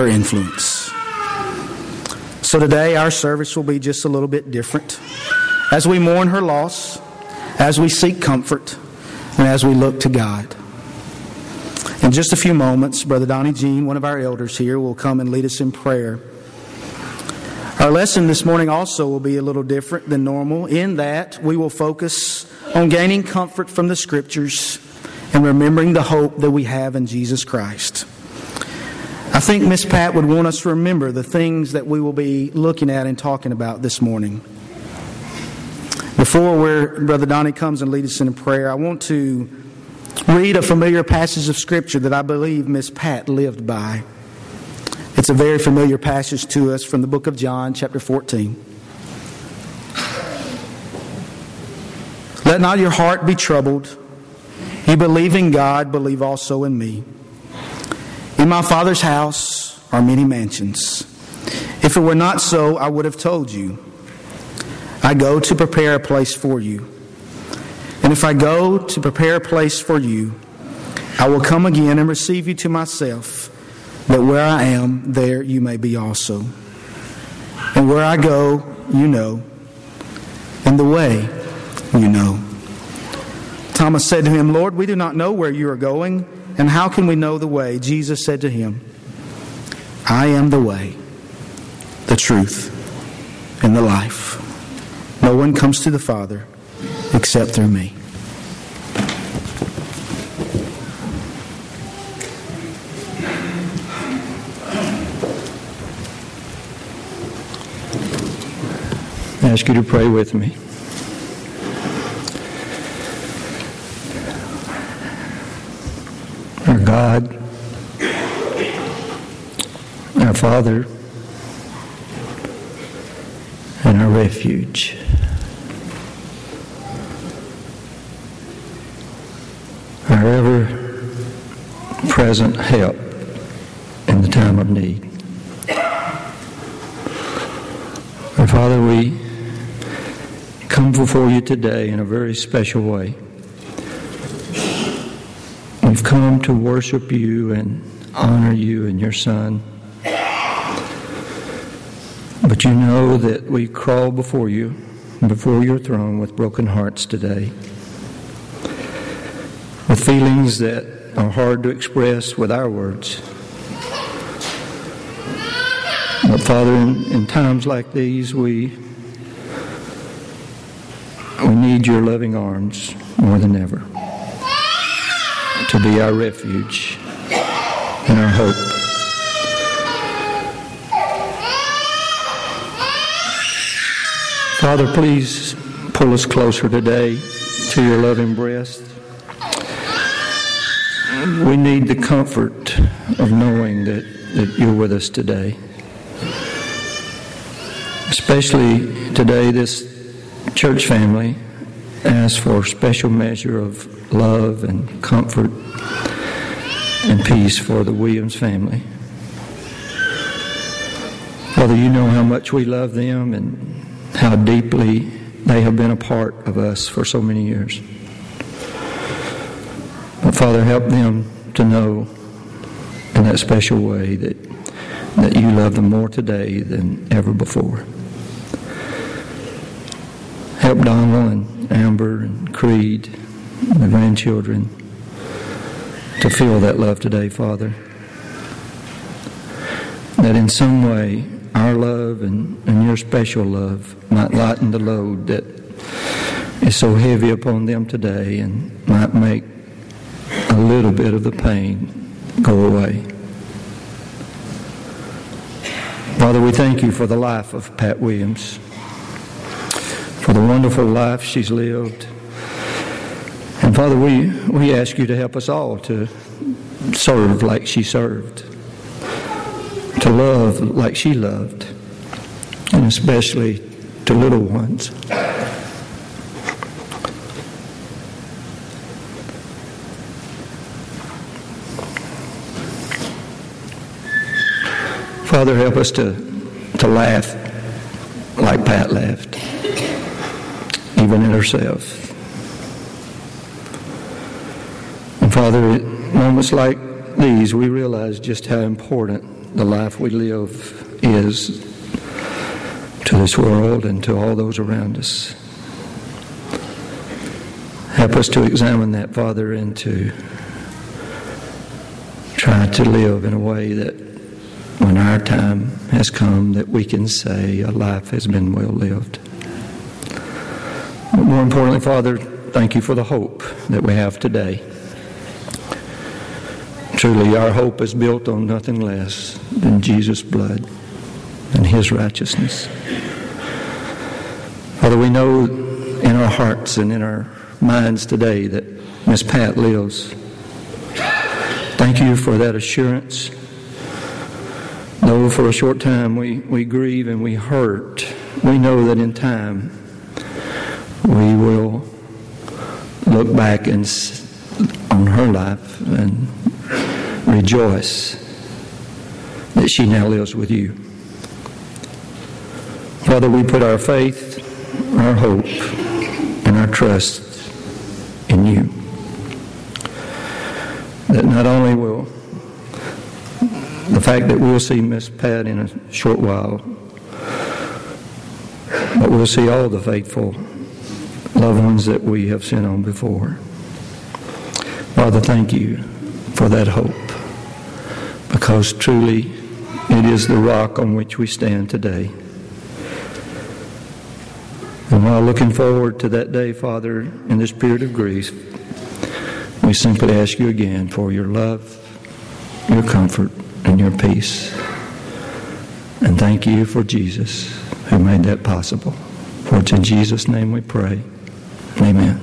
her influence. So today, our service will be just a little bit different. As we mourn her loss, as we seek comfort, and as we look to God. In just a few moments, Brother Donnie Jean, one of our elders here, will come and lead us in prayer. Our lesson this morning also will be a little different than normal in that we will focus on gaining comfort from the Scriptures and remembering the hope that we have in Jesus Christ. I think Miss Pat would want us to remember the things that we will be looking at and talking about this morning. Before where Brother Donnie comes and leads us in a prayer, I want to read a familiar passage of Scripture that I believe Miss Pat lived by. It's a very familiar passage to us from the book of John, chapter 14. Let not your heart be troubled. You believe in God, believe also in me. In my Father's house are many mansions. If it were not so, I would have told you. I go to prepare a place for you. And if I go to prepare a place for you, I will come again and receive you to myself, that where I am, there you may be also. And where I go, you know, and the way you know. Thomas said to him, Lord, we do not know where you are going. And how can we know the way? Jesus said to him, I am the way, the truth, and the life. No one comes to the Father except through me. I ask you to pray with me. Our God, our Father, and our refuge. Our ever present help in the time of need. Our Father, we come before you today in a very special way. We've come to worship you and honor you and your Son. But you know that we crawl before you, before your throne with broken hearts today, with feelings that are hard to express with our words. But Father, in, in times like these, we we need your loving arms more than ever to be our refuge and our hope. Father, please pull us closer today to your loving breast. We need the comfort of knowing that, that you're with us today. Especially today, this church family asks for a special measure of love and comfort and peace for the Williams family. Father, you know how much we love them and how deeply they have been a part of us for so many years. But Father, help them to know in that special way that, that you love them more today than ever before. Help Donald and Amber and Creed the grandchildren to feel that love today, Father. That in some way our love and, and your special love might lighten the load that is so heavy upon them today and might make a little bit of the pain go away. Father, we thank you for the life of Pat Williams, for the wonderful life she's lived and Father, we, we ask you to help us all to serve like she served, to love like she loved, and especially to little ones. Father, help us to, to laugh like Pat laughed, even in herself. And Father, at moments like these, we realize just how important the life we live is to this world and to all those around us. Help us to examine that, Father, and to try to live in a way that when our time has come that we can say a life has been well lived. More importantly, Father, thank you for the hope that we have today. Truly, our hope is built on nothing less than Jesus' blood and His righteousness. Father, we know in our hearts and in our minds today that Miss Pat lives. Thank you for that assurance. Though for a short time we, we grieve and we hurt, we know that in time we will look back and on her life and rejoice that she now lives with you. Father, we put our faith, our hope, and our trust in you. That not only will the fact that we'll see Miss Pat in a short while, but we'll see all the faithful loved ones that we have sent on before. Father, thank you for that hope because truly it is the rock on which we stand today. And while looking forward to that day, Father, in this period of grief, we simply ask you again for your love, your comfort, and your peace. And thank you for Jesus who made that possible. For it's in Jesus' name we pray. Amen.